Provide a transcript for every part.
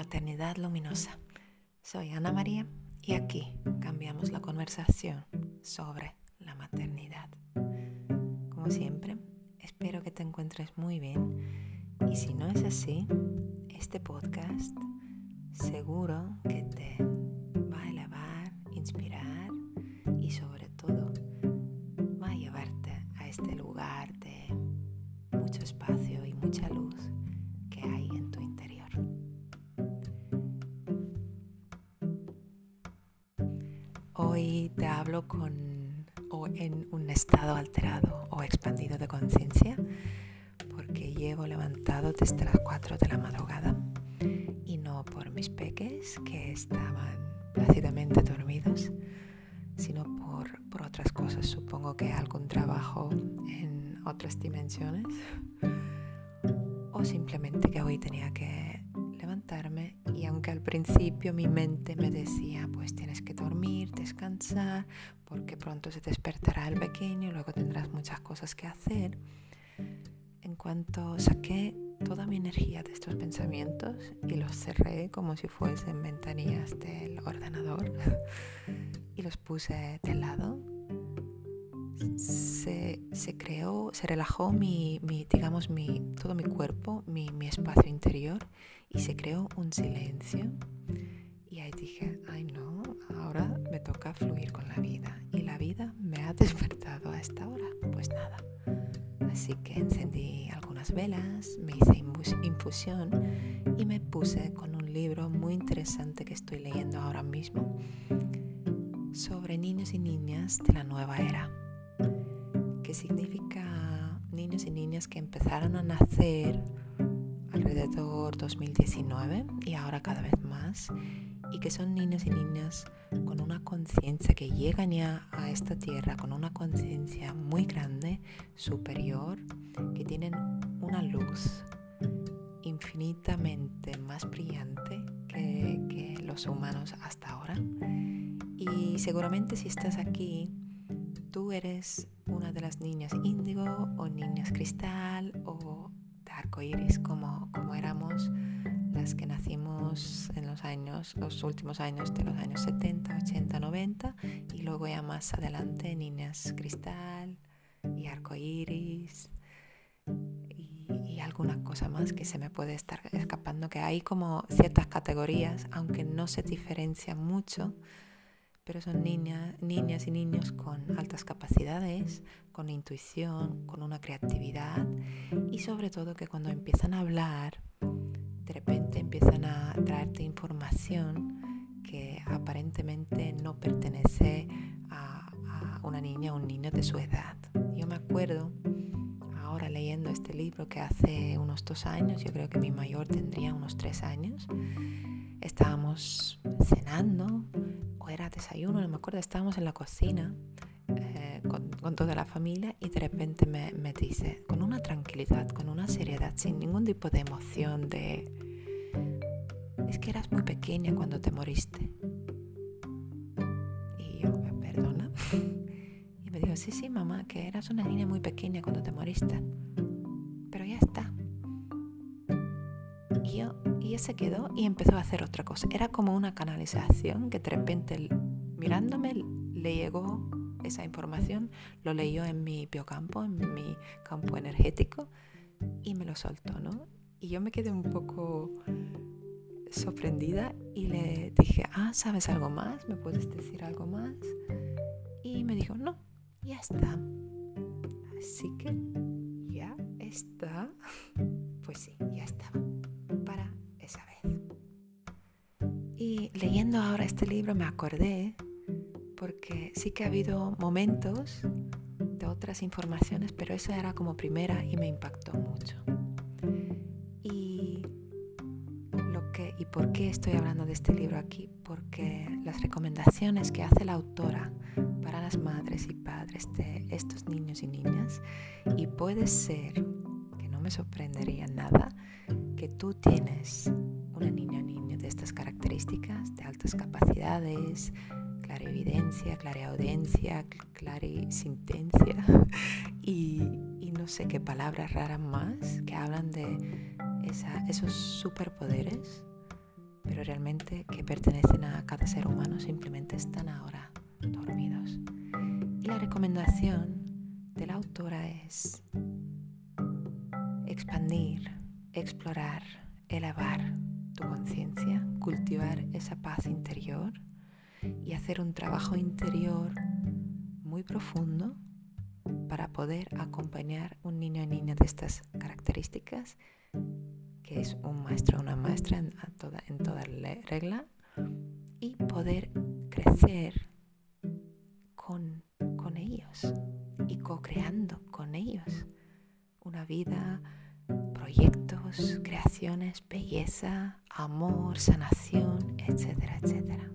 Maternidad Luminosa. Soy Ana María y aquí cambiamos la conversación sobre la maternidad. Como siempre, espero que te encuentres muy bien y si no es así, este podcast seguro que te va a elevar, inspirar Hoy te hablo con o en un estado alterado o expandido de conciencia porque llevo levantado desde las 4 de la madrugada y no por mis peques que estaban plácidamente dormidos, sino por, por otras cosas. Supongo que algún trabajo en otras dimensiones o simplemente que hoy tenía que levantarme aunque al principio mi mente me decía pues tienes que dormir, descansar, porque pronto se despertará el pequeño, luego tendrás muchas cosas que hacer, en cuanto saqué toda mi energía de estos pensamientos y los cerré como si fuesen ventanillas del ordenador y los puse de lado, se, creó, se relajó mi, mi digamos, mi, todo mi cuerpo, mi, mi espacio interior y se creó un silencio. Y ahí dije, ay no, ahora me toca fluir con la vida. Y la vida me ha despertado a esta hora. Pues nada. Así que encendí algunas velas, me hice infusión y me puse con un libro muy interesante que estoy leyendo ahora mismo sobre niños y niñas de la nueva era que significa niños y niñas que empezaron a nacer alrededor 2019 y ahora cada vez más y que son niños y niñas con una conciencia que llegan ya a esta tierra con una conciencia muy grande, superior, que tienen una luz infinitamente más brillante que, que los humanos hasta ahora. Y seguramente si estás aquí tú eres una de las niñas índigo o niñas cristal o de arco iris, como, como éramos las que nacimos en los años, los últimos años de los años 70, 80, 90 y luego ya más adelante niñas cristal y arco iris y, y alguna cosa más que se me puede estar escapando, que hay como ciertas categorías, aunque no se diferencian mucho pero son niñas, niñas y niños con altas capacidades, con intuición, con una creatividad y sobre todo que cuando empiezan a hablar, de repente empiezan a traerte información que aparentemente no pertenece a, a una niña o un niño de su edad. Yo me acuerdo ahora leyendo este libro que hace unos dos años, yo creo que mi mayor tendría unos tres años, estábamos cenando era desayuno, no me acuerdo, estábamos en la cocina eh, con, toda la familia y de repente me, me, dice, con una tranquilidad, con una seriedad, sin ningún tipo de emoción, de... Es que eras muy pequeña cuando te moriste. Y yo, perdona. Y me dijo, sí, sí, mamá, que eras una niña muy pequeña cuando te moriste. Pero ya está. Y se quedó y empezó a hacer otra cosa. Era como una canalización que de repente mirándome le llegó esa información, lo leyó en mi biocampo, en mi campo energético y me lo soltó, ¿no? Y yo me quedé un poco sorprendida y le dije, ah, ¿sabes algo más? ¿Me puedes decir algo más? Y me dijo, no, ya está. Así que ya está. Pues sí, ya estaba. Y leyendo ahora este libro me acordé, porque sí que ha habido momentos de otras informaciones, pero eso era como primera y me impactó mucho. Y, lo que, ¿Y por qué estoy hablando de este libro aquí? Porque las recomendaciones que hace la autora para las madres y padres de estos niños y niñas, y puede ser, que no me sorprendería nada, que tú tienes una niña o niño de estas características, de altas capacidades, clarividencia, clareaudiencia, clarisintencia y, y no sé qué palabras raras más que hablan de esa, esos superpoderes pero realmente que pertenecen a cada ser humano, simplemente están ahora dormidos. Y la recomendación de la autora es expandir, explorar, elevar tu conciencia, cultivar esa paz interior y hacer un trabajo interior muy profundo para poder acompañar un niño o niña de estas características, que es un maestro o una maestra en, toda, en toda regla, y poder crecer con, con ellos y co-creando con ellos una vida, proyectos, creaciones, belleza, amor, sanación, etcétera, etcétera.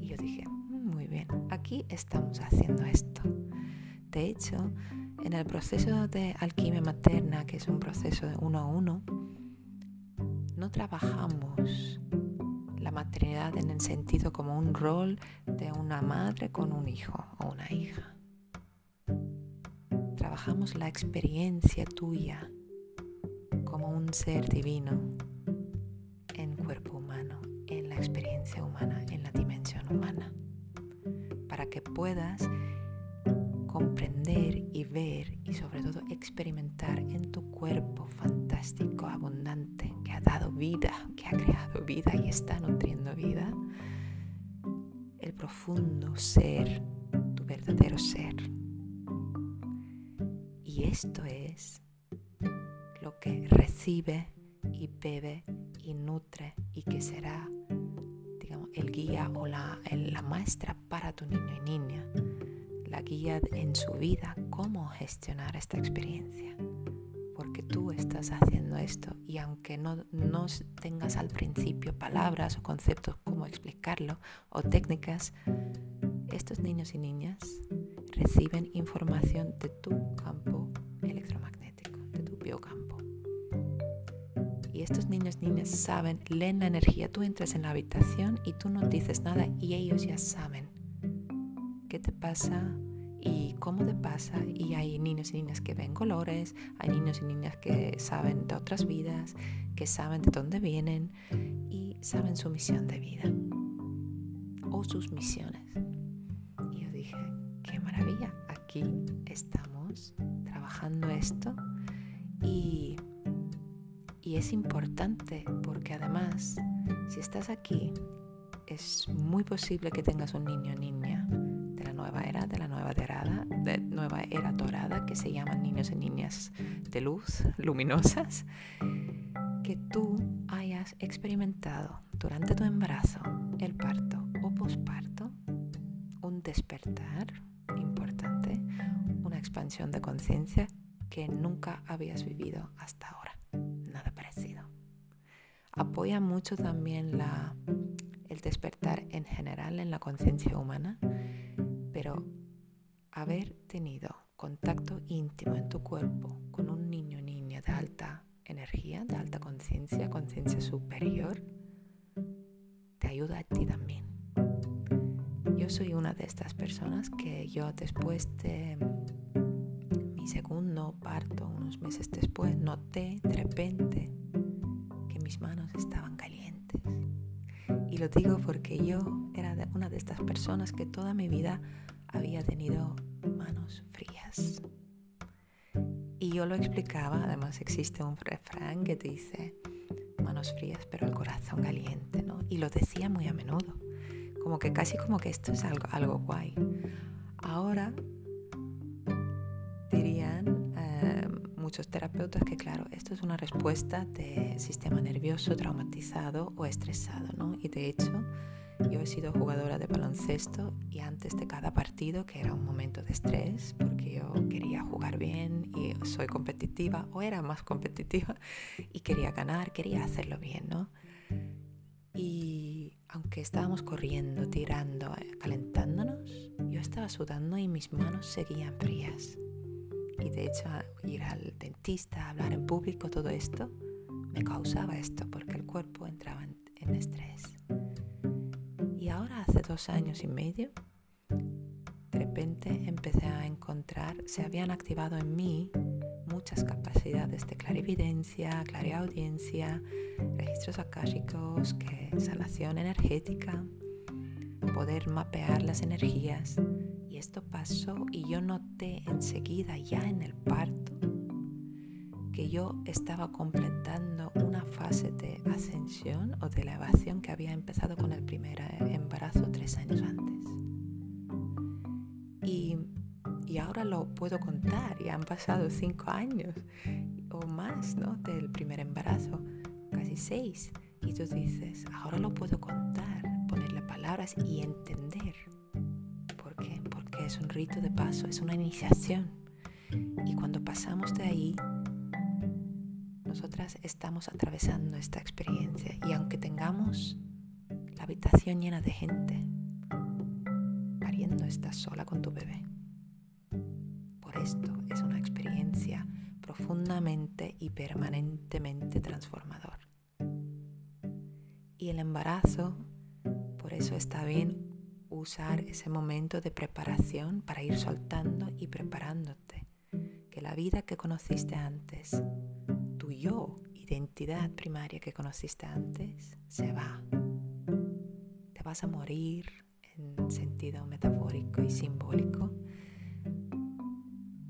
Y yo dije, mm, muy bien, aquí estamos haciendo esto. De hecho, en el proceso de alquimia materna, que es un proceso de uno a uno, no trabajamos la maternidad en el sentido como un rol de una madre con un hijo o una hija. Trabajamos la experiencia tuya un ser divino en cuerpo humano, en la experiencia humana, en la dimensión humana, para que puedas comprender y ver y sobre todo experimentar en tu cuerpo fantástico, abundante, que ha dado vida, que ha creado vida y está nutriendo vida, el profundo ser, tu verdadero ser. Y esto es lo que recibe y bebe y nutre y que será, digamos, el guía o la, la maestra para tu niño y niña la guía en su vida cómo gestionar esta experiencia. Porque tú estás haciendo esto y aunque no, no tengas al principio palabras o conceptos cómo explicarlo o técnicas, estos niños y niñas reciben información de tu campo tu biocampo. Y estos niños niñas saben, leen la energía. Tú entras en la habitación y tú no dices nada y ellos ya saben qué te pasa y cómo te pasa. Y hay niños y niñas que ven colores, hay niños y niñas que saben de otras vidas, que saben de dónde vienen y saben su misión de vida o sus misiones. Y yo dije, qué maravilla, aquí estamos trabajando esto y, es importante porque además, si estás aquí, es muy posible que tengas un niño o niña nueva era, de la nueva dorada, de nueva era dorada, que se llaman niños y niñas de luz, luminosas, que tú hayas experimentado durante tu embarazo, el parto o posparto, un despertar importante, una expansión de conciencia que nunca habías vivido hasta ahora. Nada parecido. Apoya mucho también la, el despertar en general en la conciencia humana pero haber tenido contacto íntimo en tu cuerpo con un niño o niña de alta energía, de alta conciencia, conciencia superior, te ayuda a ti también. Yo soy una de estas personas que yo después de segundo parto, unos meses después, noté de repente que mis manos estaban calientes. Y lo digo porque yo era una de estas personas que toda mi vida había tenido manos frías. Y yo lo explicaba, además existe un refrán que dice manos frías pero el corazón caliente, ¿no? Y lo decía muy a menudo, como que casi como que esto es algo, algo guay. Ahora muchos terapeutas que claro, esto es una respuesta de sistema nervioso traumatizado o estresado, ¿no? Y de hecho yo he sido jugadora de baloncesto y antes de cada partido, que era un momento de estrés, porque yo quería jugar bien y soy competitiva, o era más competitiva, y quería ganar, quería hacerlo bien, ¿no? Y aunque estábamos corriendo, tirando, calentándonos, yo estaba sudando y mis manos seguían frías. Y de hecho, ir al dentista, hablar en público, todo esto, me causaba esto, porque el cuerpo entraba en, en estrés. Y ahora hace dos años y medio, de repente empecé a encontrar, se habían activado en mí muchas capacidades de clarividencia, clariaudiencia, registros akáshicos, que sanación energética, poder mapear las energías. Y esto pasó y yo noté enseguida, ya en el parto, que yo estaba completando una fase de ascensión o de elevación que había empezado con el primer embarazo tres años antes. Y, y ahora lo puedo contar, y han pasado cinco años o más ¿no? del primer embarazo, casi seis. Y tú dices, ahora lo puedo contar, ponerle palabras y entender. Es un rito de paso, es una iniciación. Y cuando pasamos de ahí, nosotras estamos atravesando esta experiencia y aunque tengamos la habitación llena de gente, pariendo estás sola con tu bebé. Por esto es una experiencia profundamente y permanentemente transformador. Y el embarazo, por eso está bien usar ese momento de preparación para ir soltando y preparándote. Que la vida que conociste antes yo, identidad primaria que conociste antes, se va. Te vas a morir en sentido metafórico y simbólico.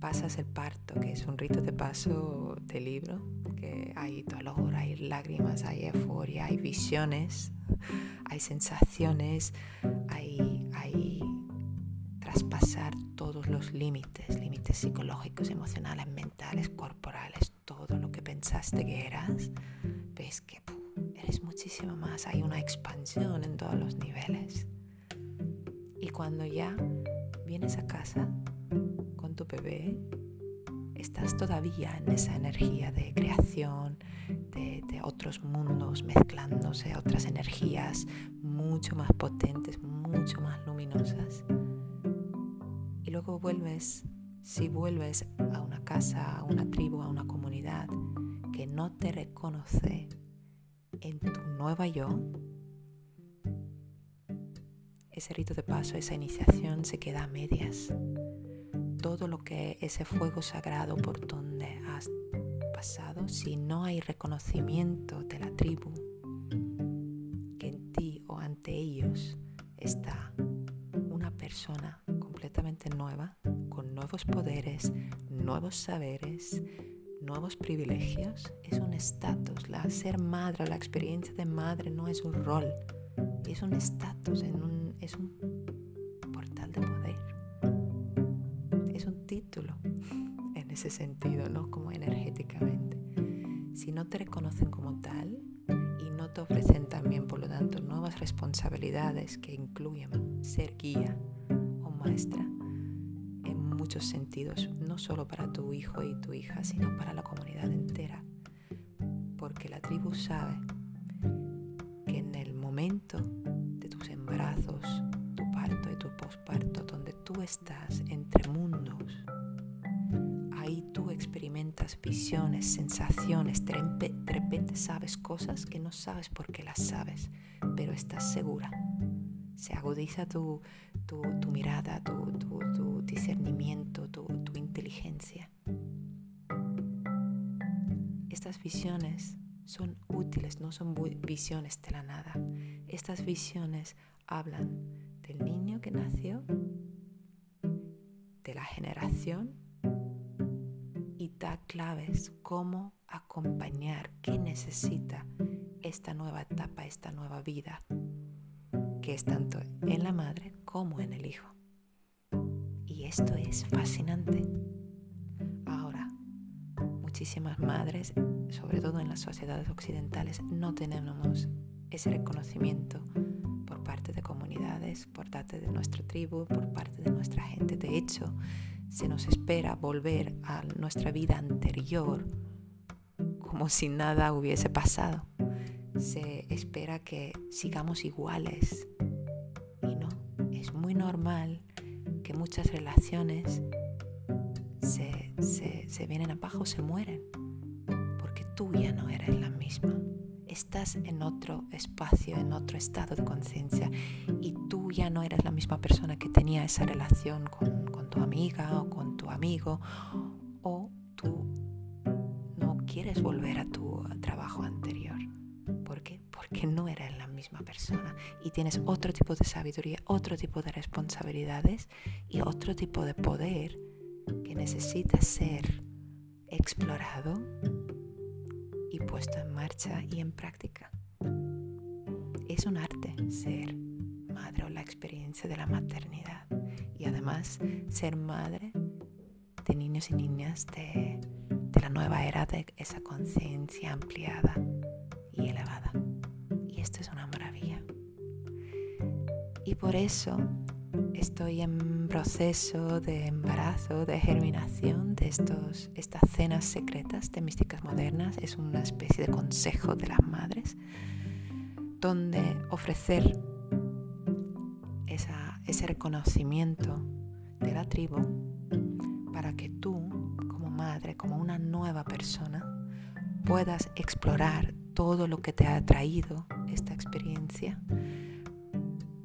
Pasas el parto, que es un rito de paso de libro, que hay dolor, hay lágrimas, hay euforia, hay visiones, hay sensaciones, hay, hay traspasar todos los límites, límites psicológicos, emocionales, mentales, corporales, todo lo que pensaste que eras, ves que eres muchísimo más, hay una expansión en todos los niveles. Y cuando ya vienes a casa con tu bebé, estás todavía en esa energía de creación, de, otros mundos mezclándose, otras energías mucho más potentes, mucho más luminosas. Y luego vuelves si vuelves a una casa, a una tribu, a una comunidad que no te reconoce en tu nueva yo, ese rito de paso, esa iniciación se queda a medias. Todo lo que ese fuego sagrado por donde has pasado, si no hay reconocimiento de la tribu, que en ti o ante ellos está una persona completamente nueva, nuevos poderes, nuevos saberes, nuevos privilegios, es un estatus. La ser madre, la experiencia de madre no es un rol, es un estatus, es un sentido, ¿no? Como energéticamente. Si no te reconocen como tal y no te ofrecen también, por lo tanto, nuevas responsabilidades que incluyen ser guía o maestra, muchos sentidos, no solo para tu hijo y tu hija, sino para la comunidad entera. Porque la tribu sabe que en el momento de tus embarazos, tu parto y tu posparto, donde tú estás entre mundos, ahí tú experimentas visiones, sensaciones, de repente sabes cosas que no sabes por qué las sabes, pero estás segura se agudiza tu, mirada, tu, discernimiento, tu, inteligencia. Estas visiones son útiles, no son visiones de la nada. Estas visiones hablan del niño que nació, de la generación y da claves cómo acompañar, qué necesita esta nueva etapa, esta nueva vida que es tanto en la madre como en el hijo. Y esto es fascinante. Ahora, muchísimas madres, sobre todo en las sociedades occidentales, no tenemos ese reconocimiento por parte de comunidades, por parte de nuestra tribu, por parte de nuestra gente. De hecho, se nos espera volver a nuestra vida anterior como si nada hubiese pasado. Se espera que sigamos iguales, es muy normal que muchas relaciones se, se, vienen abajo, se mueren, porque tú ya no eres la misma. Estás en otro espacio, en otro estado de conciencia y tú ya no eres la misma persona que tenía esa relación con amiga o con tu amigo o tú quieres volver a tu trabajo anterior. ¿Por qué? Porque no eres la misma persona y tienes otro tipo de sabiduría, otro tipo de responsabilidades y otro tipo de poder que necesita ser explorado y puesto en marcha y en práctica. Es un arte ser madre o la experiencia de la maternidad y además ser madre de niños y niñas de, de la nueva era de esa conciencia ampliada y elevada. Y esto es una maravilla. Y por eso estoy en proceso de embarazo, de germinación de estos, estas cenas secretas de místicas modernas. Es una especie de consejo de las madres donde ofrecer ese reconocimiento de la tribu para que tú, como madre, como una nueva persona, puedas explorar todo lo que te ha traído esta experiencia,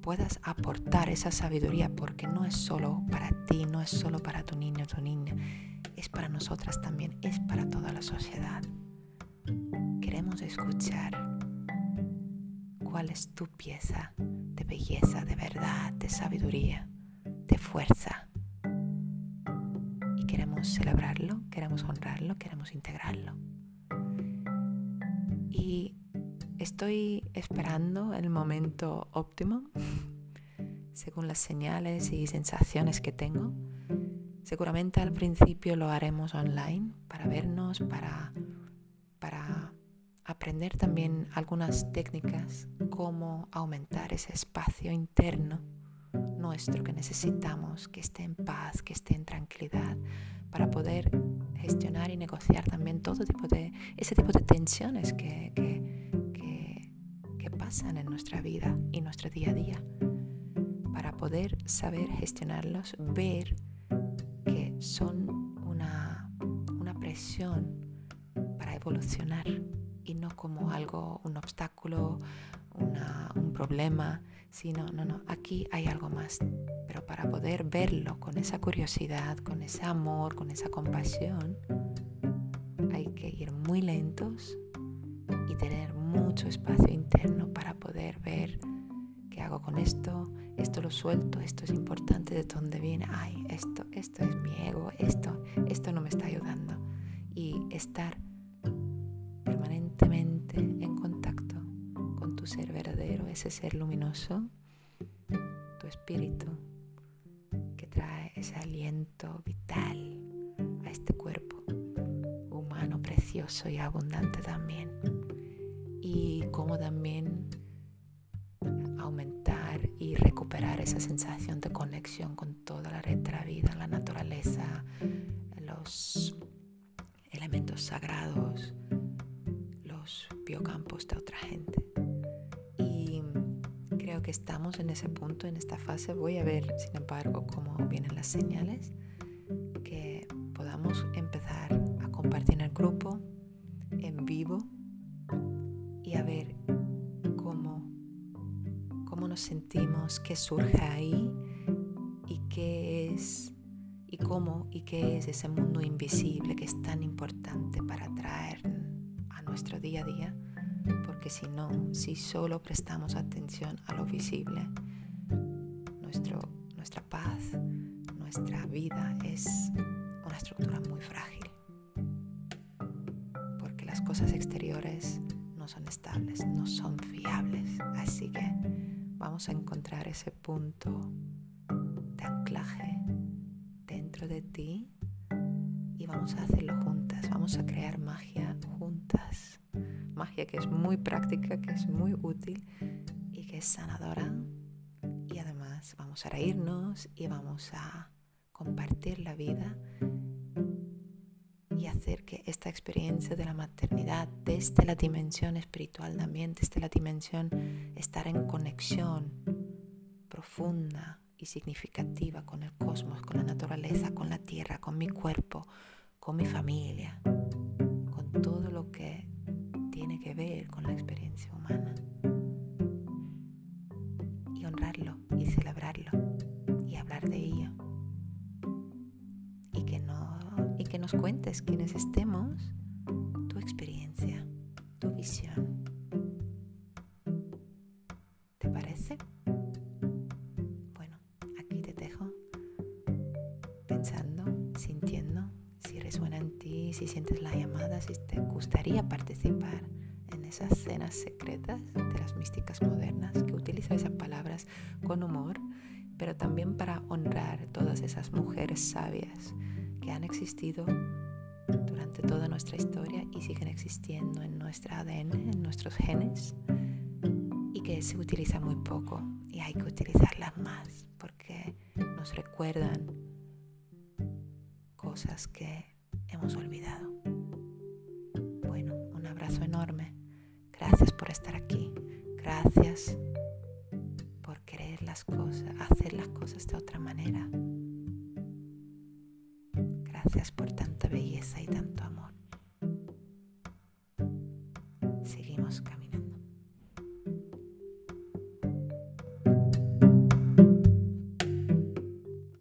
puedas aportar esa sabiduría porque no es solo para ti, no es solo para tu niño tu niña, es para nosotras también, es para toda la sociedad. Queremos escuchar cuál es tu pieza de belleza, de verdad, de sabiduría, de fuerza. Y queremos celebrarlo, queremos honrarlo, queremos integrarlo. Y estoy esperando el momento óptimo, según las señales y sensaciones que tengo. Seguramente al principio lo haremos online para vernos, para, para aprender también algunas técnicas, como aumentar ese espacio interno nuestro que necesitamos, que esté en paz, que esté en tranquilidad, para poder gestionar y negociar también todo tipo de, ese tipo de tensiones que, que, que, pasan en nuestra vida y nuestro día a día, para poder saber gestionarlos, ver que son una, una presión para evolucionar y no como algo, un obstáculo, un problema, sino, no, no, aquí hay algo más. Pero para poder verlo con esa curiosidad, con ese amor, con esa compasión, hay que ir muy lentos y tener mucho espacio interno para poder ver qué hago con esto, esto lo suelto, esto es importante, de dónde viene, ay, esto, esto es mi ego, esto, esto no me está ayudando. Y estar ese ser luminoso, tu espíritu, que trae ese aliento vital a este cuerpo humano precioso y abundante también. Y cómo también aumentar y recuperar esa sensación de conexión con toda la red de la vida, la naturaleza, los elementos sagrados, biocampos de otra gente. Creo que estamos en ese punto, en esta fase. Voy a ver, sin embargo, cómo vienen las señales, que podamos empezar a compartir en el grupo, en vivo, y a ver cómo, cómo nos sentimos, qué surge ahí y qué es y cómo y qué es ese mundo invisible que es tan importante para traer nuestro día a día, porque si no, si solo prestamos atención a lo visible, nuestro, nuestra paz, nuestra vida es una estructura muy frágil, porque las cosas exteriores no son estables, no son fiables, así que vamos a encontrar ese punto de anclaje dentro de ti y vamos a hacerlo juntas, vamos a crear magia juntas. Magia que es muy práctica, que es muy útil y que es sanadora. Y además vamos a reírnos y vamos a compartir la vida y hacer que esta experiencia de la maternidad desde la dimensión espiritual también, desde la dimensión estar en conexión profunda y significativa con el cosmos, con la naturaleza, con la tierra, con mi cuerpo, con mi familia, con todo lo que tiene que ver con la experiencia humana. Y honrarlo y celebrarlo y hablar de ello. Y que, no, y que nos cuentes quienes estemos tu experiencia, tu visión. Secretas de las místicas modernas que utilizan esas palabras con humor, pero también para honrar todas esas mujeres sabias que han existido durante toda nuestra historia y siguen existiendo en nuestra ADN, en nuestros genes, y que se utiliza muy poco y hay que utilizarlas más porque nos recuerdan cosas que hemos olvidado. Bueno, un abrazo enorme. Gracias por estar aquí. Gracias por querer las cosas, hacer las cosas de otra manera. Gracias por tanta belleza y tanto amor.